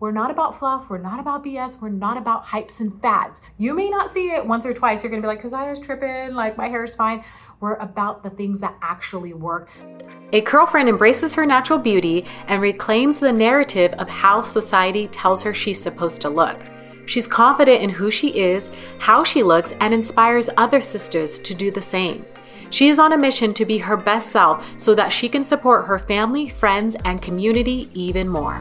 We're not about fluff. We're not about BS. We're not about hypes and fads. You may not see it once or twice. You're gonna be like, because I was tripping, like my hair is fine. We're about the things that actually work. A Curlfriend embraces her natural beauty and reclaims the narrative of how society tells her she's supposed to look. She's confident in who she is, how she looks, and inspires other sisters to do the same. She is on a mission to be her best self so that she can support her family, friends, and community even more.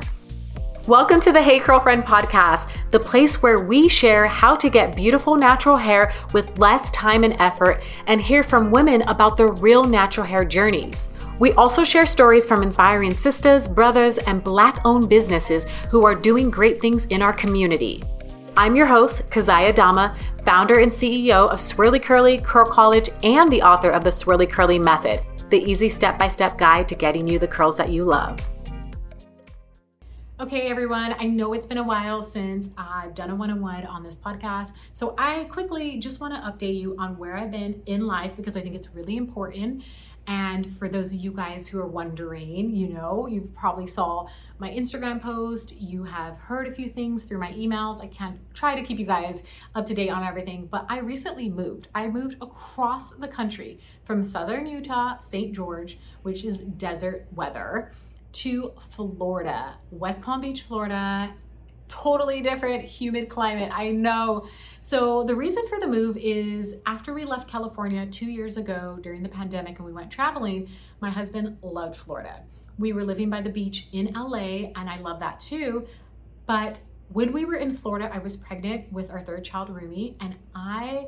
Welcome to the Hey Curlfriend podcast, the place where we share how to get beautiful natural hair with less time and effort and hear from women about their real natural hair journeys. We also share stories from inspiring sisters, brothers, and Black owned businesses who are doing great things in our community. I'm your host, Keziah Dama, founder and CEO of Swirly Curly Curl College and the author of the Swirly Curly Method, the easy step by step guide to getting you the curls that you love. Okay, everyone, I know it's been a while since I've done a one on one on this podcast. So I quickly just want to update you on where I've been in life because I think it's really important. And for those of you guys who are wondering, you know, you probably saw my Instagram post, you have heard a few things through my emails. I can't try to keep you guys up to date on everything, but I recently moved. I moved across the country from southern Utah, St. George, which is desert weather to Florida, West Palm Beach, Florida. Totally different, humid climate, I know. So, the reason for the move is after we left California two years ago during the pandemic and we went traveling, my husband loved Florida. We were living by the beach in LA, and I love that too. But when we were in Florida, I was pregnant with our third child, Rumi, and I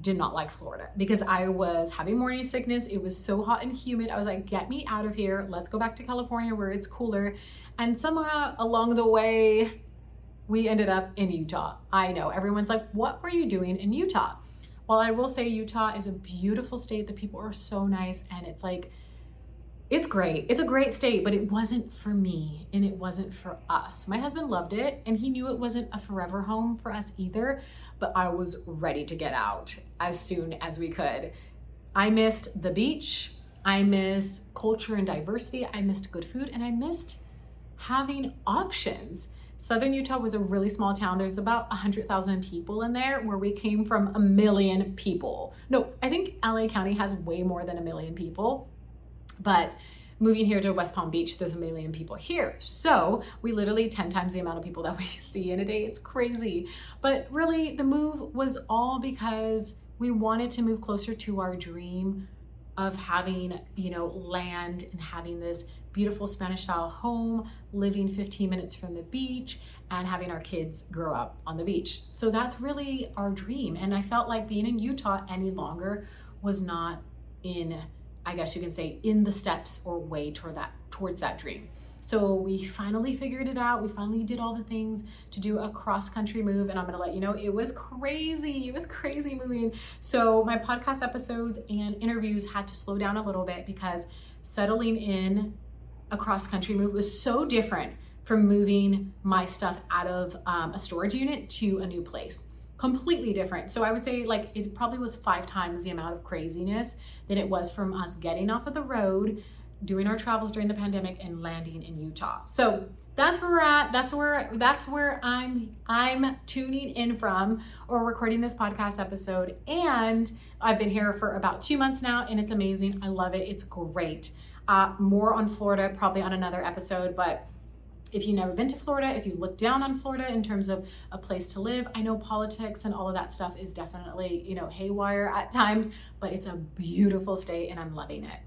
did not like Florida because I was having morning sickness. It was so hot and humid. I was like, get me out of here. Let's go back to California where it's cooler. And somehow along the way, we ended up in Utah. I know everyone's like, what were you doing in Utah? Well, I will say Utah is a beautiful state. The people are so nice and it's like, it's great. It's a great state, but it wasn't for me and it wasn't for us. My husband loved it and he knew it wasn't a forever home for us either, but I was ready to get out as soon as we could. I missed the beach. I miss culture and diversity. I missed good food and I missed having options. Southern Utah was a really small town. There's about 100,000 people in there, where we came from a million people. No, I think LA County has way more than a million people. But moving here to West Palm Beach, there's a million people here. So we literally 10 times the amount of people that we see in a day. It's crazy. But really, the move was all because we wanted to move closer to our dream of having, you know, land and having this beautiful Spanish style home, living 15 minutes from the beach, and having our kids grow up on the beach. So that's really our dream. And I felt like being in Utah any longer was not in I guess you can say, in the steps or way toward that towards that dream. So we finally figured it out. We finally did all the things to do a cross country move. And I'm going to let you know it was crazy. It was crazy moving. So my podcast episodes and interviews had to slow down a little bit because settling in a cross country move was so different from moving my stuff out of um, a storage unit to a new place completely different. So I would say like it probably was five times the amount of craziness than it was from us getting off of the road, doing our travels during the pandemic and landing in Utah. So that's where we're at. That's where that's where I'm I'm tuning in from or recording this podcast episode. And I've been here for about two months now and it's amazing. I love it. It's great. Uh, more on Florida, probably on another episode, but if you've never been to Florida, if you look down on Florida in terms of a place to live, I know politics and all of that stuff is definitely, you know, haywire at times, but it's a beautiful state and I'm loving it.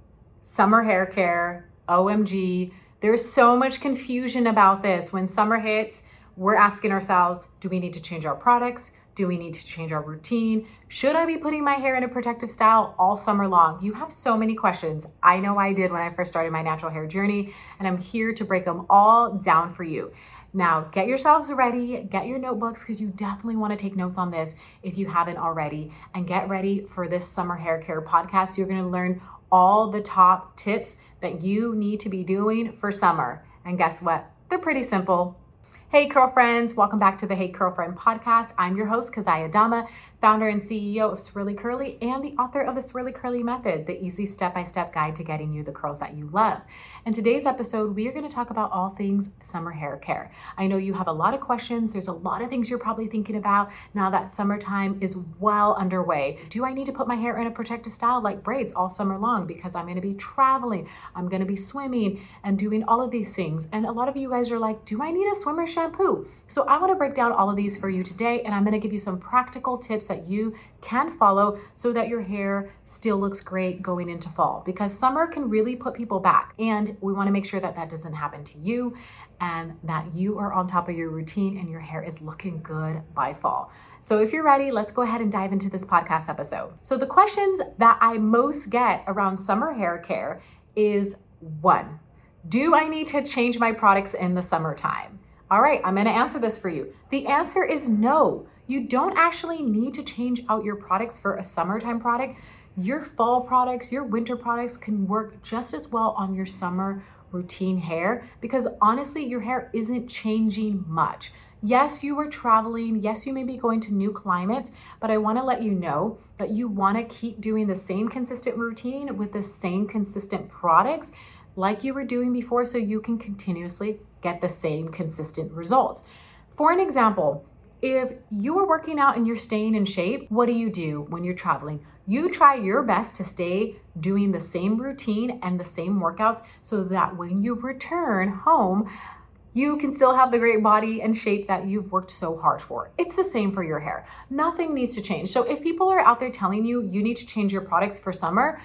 Summer hair care, OMG. There's so much confusion about this. When summer hits, we're asking ourselves, do we need to change our products? Do we need to change our routine? Should I be putting my hair in a protective style all summer long? You have so many questions. I know I did when I first started my natural hair journey, and I'm here to break them all down for you. Now, get yourselves ready, get your notebooks because you definitely want to take notes on this if you haven't already, and get ready for this summer hair care podcast. You're going to learn all the top tips that you need to be doing for summer. And guess what? They're pretty simple. Hey, curl friends, welcome back to the Hey Curlfriend podcast. I'm your host, Keziah Dama, founder and CEO of Swirly Curly, and the author of the Swirly Curly Method, the easy step by step guide to getting you the curls that you love. In today's episode, we are going to talk about all things summer hair care. I know you have a lot of questions. There's a lot of things you're probably thinking about now that summertime is well underway. Do I need to put my hair in a protective style like braids all summer long because I'm going to be traveling, I'm going to be swimming, and doing all of these things? And a lot of you guys are like, do I need a swimmer shampoo? So I want to break down all of these for you today, and I'm going to give you some practical tips that you can follow so that your hair still looks great going into fall because summer can really put people back. And we want to make sure that that doesn't happen to you and that you are on top of your routine and your hair is looking good by fall. So, if you're ready, let's go ahead and dive into this podcast episode. So, the questions that I most get around summer hair care is one, do I need to change my products in the summertime? All right, I'm gonna answer this for you. The answer is no. You don't actually need to change out your products for a summertime product. Your fall products, your winter products can work just as well on your summer routine hair because honestly, your hair isn't changing much. Yes, you are traveling. Yes, you may be going to new climates, but I want to let you know that you want to keep doing the same consistent routine with the same consistent products like you were doing before so you can continuously get the same consistent results. For an example, if you are working out and you're staying in shape, what do you do when you're traveling? You try your best to stay doing the same routine and the same workouts so that when you return home, you can still have the great body and shape that you've worked so hard for. It's the same for your hair. Nothing needs to change. So if people are out there telling you you need to change your products for summer,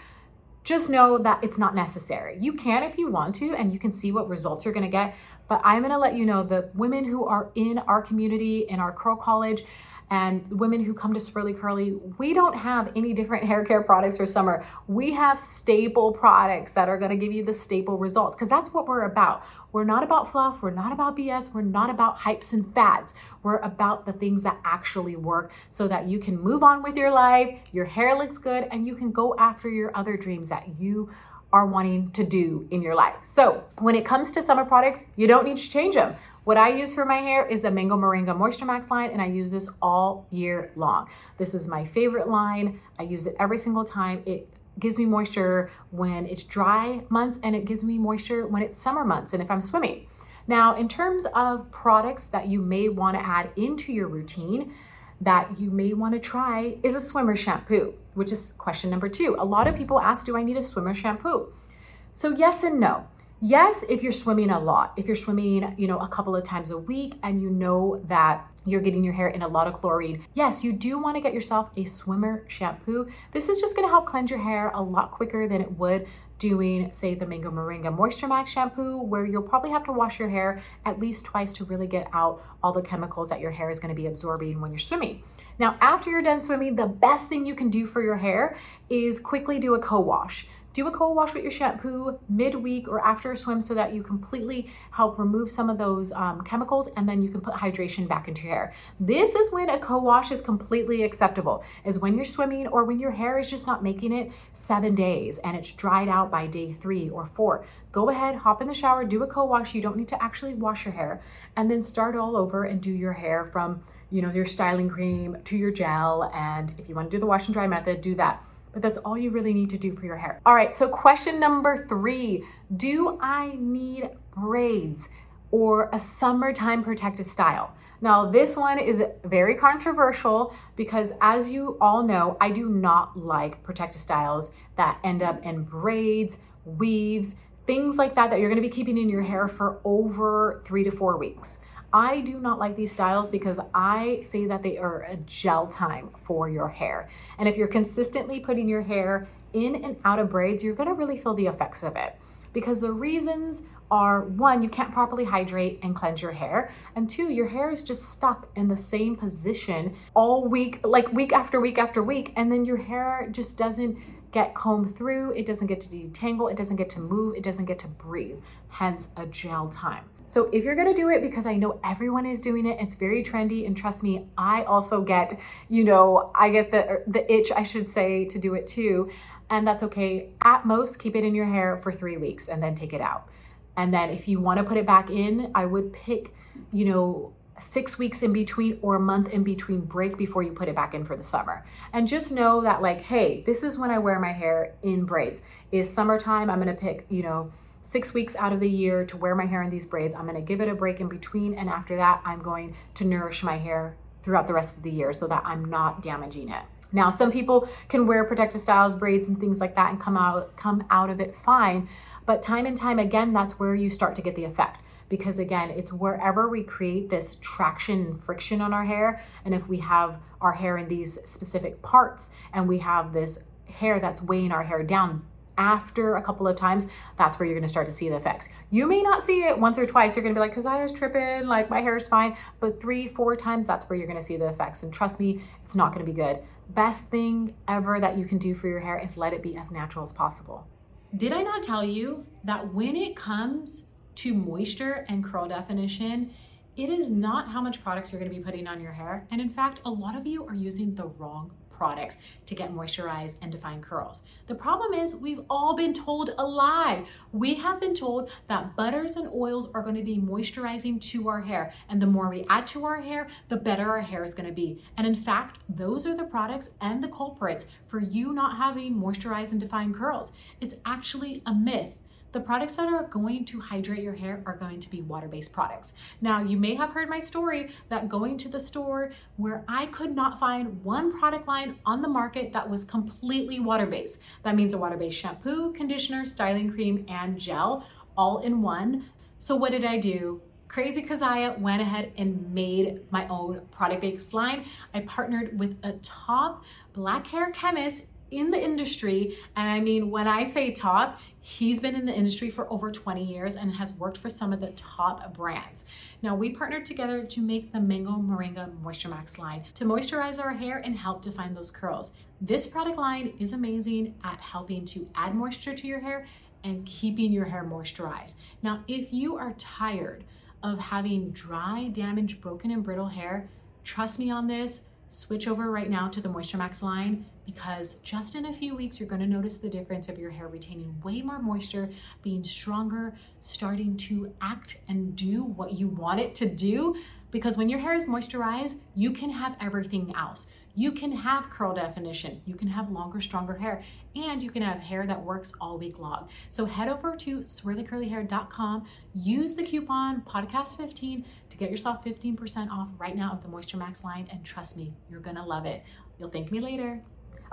just know that it's not necessary. You can if you want to, and you can see what results you're gonna get. But I'm gonna let you know the women who are in our community, in our Curl College, and women who come to Swirly Curly, we don't have any different hair care products for summer. We have staple products that are gonna give you the staple results because that's what we're about. We're not about fluff, we're not about BS, we're not about hypes and fads. We're about the things that actually work so that you can move on with your life, your hair looks good, and you can go after your other dreams that you are wanting to do in your life. So, when it comes to summer products, you don't need to change them. What I use for my hair is the Mango Moringa Moisture Max line, and I use this all year long. This is my favorite line. I use it every single time. It gives me moisture when it's dry months, and it gives me moisture when it's summer months and if I'm swimming. Now, in terms of products that you may want to add into your routine, that you may want to try is a swimmer shampoo, which is question number two. A lot of people ask, Do I need a swimmer shampoo? So, yes and no. Yes, if you're swimming a lot, if you're swimming, you know, a couple of times a week and you know that you're getting your hair in a lot of chlorine. Yes, you do want to get yourself a swimmer shampoo. This is just going to help cleanse your hair a lot quicker than it would doing, say, the Mango Moringa Moisture Max shampoo, where you'll probably have to wash your hair at least twice to really get out all the chemicals that your hair is going to be absorbing when you're swimming. Now, after you're done swimming, the best thing you can do for your hair is quickly do a co wash. Do a co wash with your shampoo midweek or after a swim so that you completely help remove some of those um, chemicals and then you can put hydration back into your hair. This is when a co-wash is completely acceptable, is when you're swimming or when your hair is just not making it seven days and it's dried out by day three or four. Go ahead, hop in the shower, do a co-wash. You don't need to actually wash your hair and then start all over and do your hair from you know, your styling cream to your gel. And if you want to do the wash and dry method, do that but that's all you really need to do for your hair. All right, so question number three Do I need braids or a summertime protective style? Now, this one is very controversial because, as you all know, I do not like protective styles that end up in braids, weaves, things like that, that you're gonna be keeping in your hair for over three to four weeks. I do not like these styles because I say that they are a gel time for your hair. And if you're consistently putting your hair in and out of braids, you're gonna really feel the effects of it. Because the reasons are one, you can't properly hydrate and cleanse your hair. And two, your hair is just stuck in the same position all week, like week after week after week. And then your hair just doesn't get combed through, it doesn't get to detangle, it doesn't get to move, it doesn't get to breathe, hence a gel time. So if you're gonna do it, because I know everyone is doing it, it's very trendy, and trust me, I also get, you know, I get the er, the itch, I should say, to do it too, and that's okay. At most, keep it in your hair for three weeks and then take it out. And then if you want to put it back in, I would pick, you know, six weeks in between or a month in between break before you put it back in for the summer. And just know that, like, hey, this is when I wear my hair in braids. Is summertime, I'm gonna pick, you know, six weeks out of the year to wear my hair in these braids. I'm gonna give it a break in between. And after that, I'm going to nourish my hair throughout the rest of the year so that I'm not damaging it. Now, some people can wear protective styles, braids, and things like that and come out come out of it fine. But time and time again, that's where you start to get the effect because again, it's wherever we create this traction and friction on our hair. And if we have our hair in these specific parts and we have this hair that's weighing our hair down, after a couple of times, that's where you're gonna start to see the effects. You may not see it once or twice. You're gonna be like, cause I was tripping, like my hair is fine. But three, four times, that's where you're gonna see the effects. And trust me, it's not gonna be good. Best thing ever that you can do for your hair is let it be as natural as possible. Did I not tell you that when it comes to moisture and curl definition, it is not how much products you're gonna be putting on your hair. And in fact, a lot of you are using the wrong products to get moisturized and define curls. The problem is we've all been told a lie. We have been told that butters and oils are going to be moisturizing to our hair. And the more we add to our hair, the better our hair is going to be. And in fact, those are the products and the culprits for you not having moisturized and defined curls. It's actually a myth the products that are going to hydrate your hair are going to be water-based products. Now, you may have heard my story that going to the store where I could not find one product line on the market that was completely water-based. That means a water-based shampoo, conditioner, styling cream, and gel all in one. So what did I do? Crazy Keziah went ahead and made my own product-based line. I partnered with a top black hair chemist in the industry. And I mean, when I say top, he's been in the industry for over 20 years and has worked for some of the top brands. Now, we partnered together to make the Mango Moringa Moisture Max line to moisturize our hair and help define those curls. This product line is amazing at helping to add moisture to your hair and keeping your hair moisturized. Now, if you are tired of having dry, damaged, broken, and brittle hair, trust me on this switch over right now to the Moisture Max line because just in a few weeks, you're gonna notice the difference of your hair retaining way more moisture, being stronger, starting to act and do what you want it to do. Because when your hair is moisturized, you can have everything else. You can have curl definition, you can have longer, stronger hair, and you can have hair that works all week long. So head over to swirlycurlyhair.com, use the coupon podcast15 to get yourself 15% off right now of the Moisture Max line, and trust me, you're gonna love it. You'll thank me later.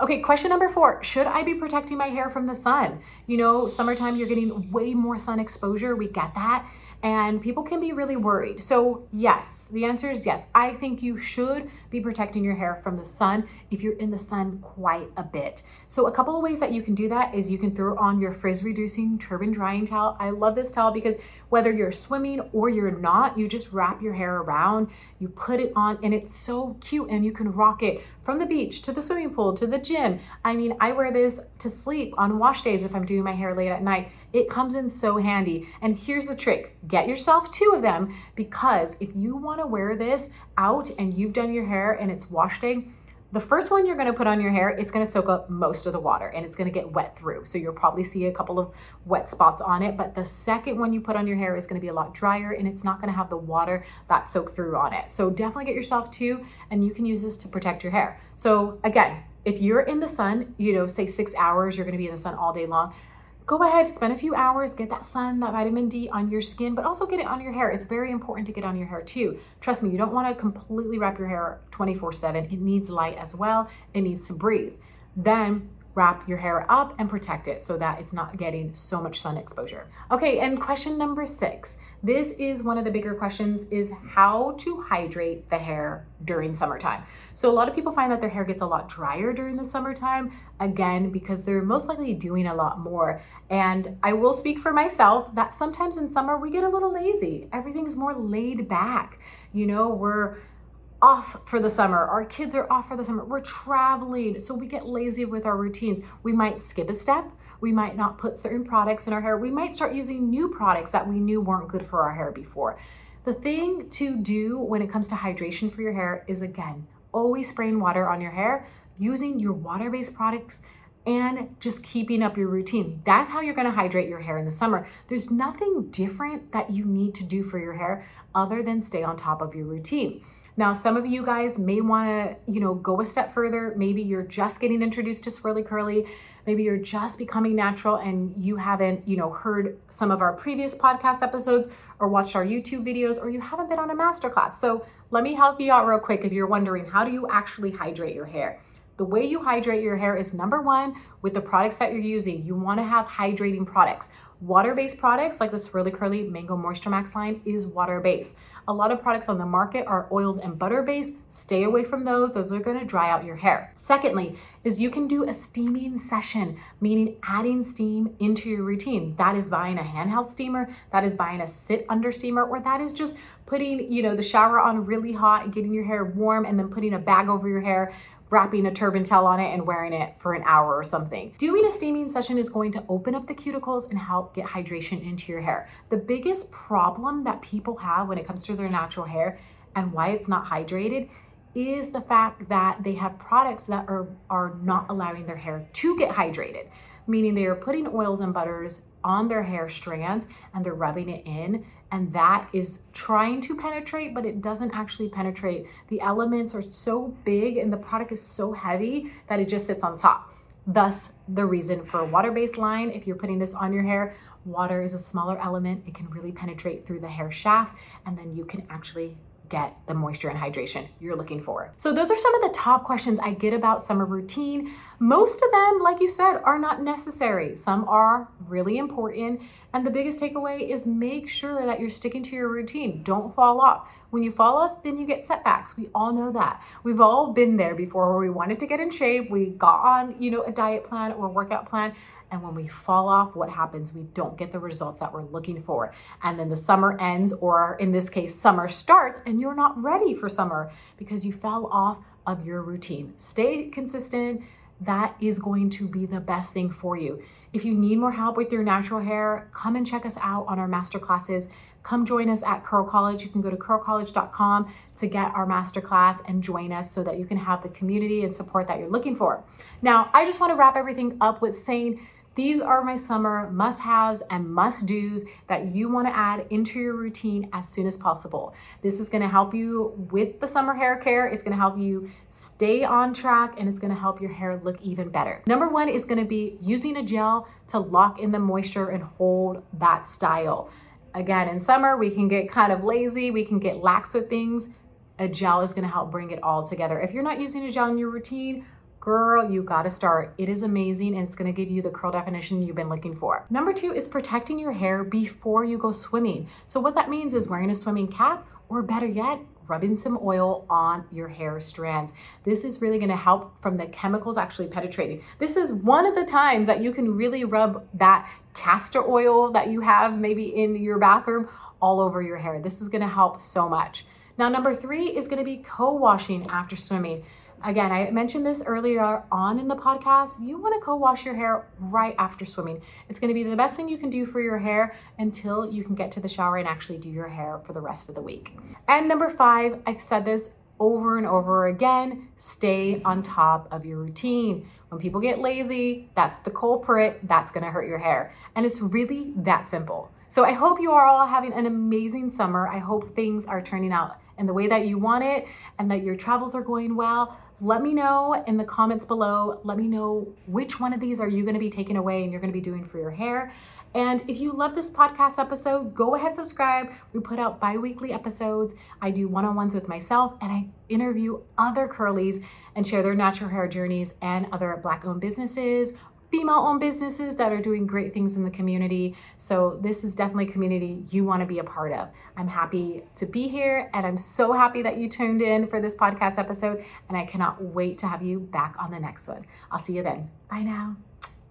Okay, question number four Should I be protecting my hair from the sun? You know, summertime, you're getting way more sun exposure. We get that and people can be really worried. So, yes, the answer is yes. I think you should be protecting your hair from the sun if you're in the sun quite a bit. So, a couple of ways that you can do that is you can throw on your frizz reducing turban drying towel. I love this towel because whether you're swimming or you're not, you just wrap your hair around, you put it on, and it's so cute and you can rock it from the beach to the swimming pool to the gym. I mean, I wear this to sleep on wash days if I'm doing my hair late at night. It comes in so handy. And here's the trick get yourself two of them because if you want to wear this out and you've done your hair and it's wash day, the first one you're gonna put on your hair, it's gonna soak up most of the water and it's gonna get wet through. So you'll probably see a couple of wet spots on it. But the second one you put on your hair is gonna be a lot drier and it's not gonna have the water that soak through on it. So definitely get yourself two and you can use this to protect your hair. So again, if you're in the sun, you know, say six hours, you're gonna be in the sun all day long go ahead, spend a few hours, get that sun, that vitamin D on your skin, but also get it on your hair. It's very important to get on your hair too. Trust me, you don't want to completely wrap your hair 24 7. It needs light as well, it needs to breathe. Then wrap your hair up and protect it so that it's not getting so much sun exposure. Okay, and question number six. This is one of the bigger questions is how to hydrate the hair during summertime. So a lot of people find that their hair gets a lot drier during the summertime, again, because they're most likely doing a lot more. And I will speak for myself that sometimes in summer we get a little lazy. Everything's more laid back. You know, we're off for the summer. Our kids are off for the summer. We're traveling. So we get lazy with our routines. We might skip a step. We might not put certain products in our hair. We might start using new products that we knew weren't good for our hair before. The thing to do when it comes to hydration for your hair is again, always spraying water on your hair using your water based products and just keeping up your routine. That's how you're to hydrate your hair in the summer. There's nothing different that you need to do for your hair other than stay on top of your routine. Now, some of you guys may want to, you know, go a step further. Maybe you're just getting introduced to swirly curly. Maybe you're just becoming natural and you haven't, you know, heard some of our previous podcast episodes or watched our YouTube videos or you haven't been on a masterclass. So, let me help you out real quick if you're wondering how do you actually hydrate your hair? The way you hydrate your hair is number one with the products that you're using. You want to have hydrating products. Water-based products like the Swirly Curly Mango Moisture Max line is water-based. A lot of products on the market are oiled and butter-based. Stay away from those. Those are going to dry out your hair. Secondly, is you can do a steaming session, meaning adding steam into your routine. That is buying a handheld steamer, that is buying a sit under steamer, or that is just putting, you know, the shower on really hot and getting your hair warm and then putting a bag over your hair wrapping a turban towel on it and wearing it for an hour or something. Doing a steaming session is going to open up the cuticles and help get hydration into your hair. The biggest problem that people have when it comes to their natural hair and why it's not hydrated is the fact that they have products that are, are not allowing their hair to get hydrated, meaning they are putting oils and butters on their hair strands and they're rubbing it in. And that is trying to penetrate but it doesn't actually penetrate. The elements are so big and the product is so heavy that it just sits on top. Thus the reason for a water-based line if you're putting this on your hair water is a smaller element. It can really penetrate through the hair shaft and then you can actually get the moisture and hydration you're looking for. So those are some of the top questions I get about summer routine. Most of them, like you said, are not necessary. Some are really important. And the biggest takeaway is make sure that you're sticking to your routine. Don't fall off. When you fall off, then you get setbacks. We all know that. We've all been there before where we wanted to get in shape. We got on, you know, a diet plan or workout plan and when we fall off, what happens? We don't get the results that we're looking for. And then the summer ends, or in this case, summer starts, and you're not ready for summer because you fell off of your routine. Stay consistent. That is going to be the best thing for you. If you need more help with your natural hair, come and check us out on our master classes. Come join us at Curl College. You can go to curlcollege.com to get our masterclass and join us so that you can have the community and support that you're looking for. Now, I just want to wrap everything up with saying these are my summer must haves and must do's that you want to add into your routine as soon as possible. This is going to help you with the summer hair care. It's going to help you stay on track and it's going to help your hair look even better. Number one is going to be using a gel to lock in the moisture and hold that style. Again, in summer, we can get kind of lazy, we can get lax with things. A gel is going to help bring it all together. If you're not using a gel in your routine, girl, you gotta start. It is amazing and it's gonna give you the curl definition you've been looking for. Number two is protecting your hair before you go swimming. So what that means is wearing a swimming cap or better yet, rubbing some oil on your hair strands. This is really gonna help from the chemicals actually penetrating. This is one of the times that you can really rub that castor oil that you have maybe in your bathroom all over your hair. This is gonna help so much. Now, number three is gonna be co-washing after swimming. Again, I mentioned this earlier on in the podcast. You want to co wash your hair right after swimming. It's going to be the best thing you can do for your hair until you can get to the shower and actually do your hair for the rest of the week. And number five, I've said this over and over again stay on top of your routine. When people get lazy, that's the culprit. That's going to hurt your hair. And it's really that simple. So I hope you are all having an amazing summer. I hope things are turning out in the way that you want it and that your travels are going well let me know in the comments below. Let me know which one of these are you going to be taking away and you're going to be doing for your hair. And if you love this podcast episode, go ahead subscribe. We put out bi-weekly episodes. I do one-on-ones with myself and I interview other curlies and share their natural hair journeys and other black-owned businesses female owned businesses that are doing great things in the community. So, this is definitely community you want to be a part of. I'm happy to be here and I'm so happy that you tuned in for this podcast episode. And I cannot wait to have you back on the next one. I'll see you then. Bye now.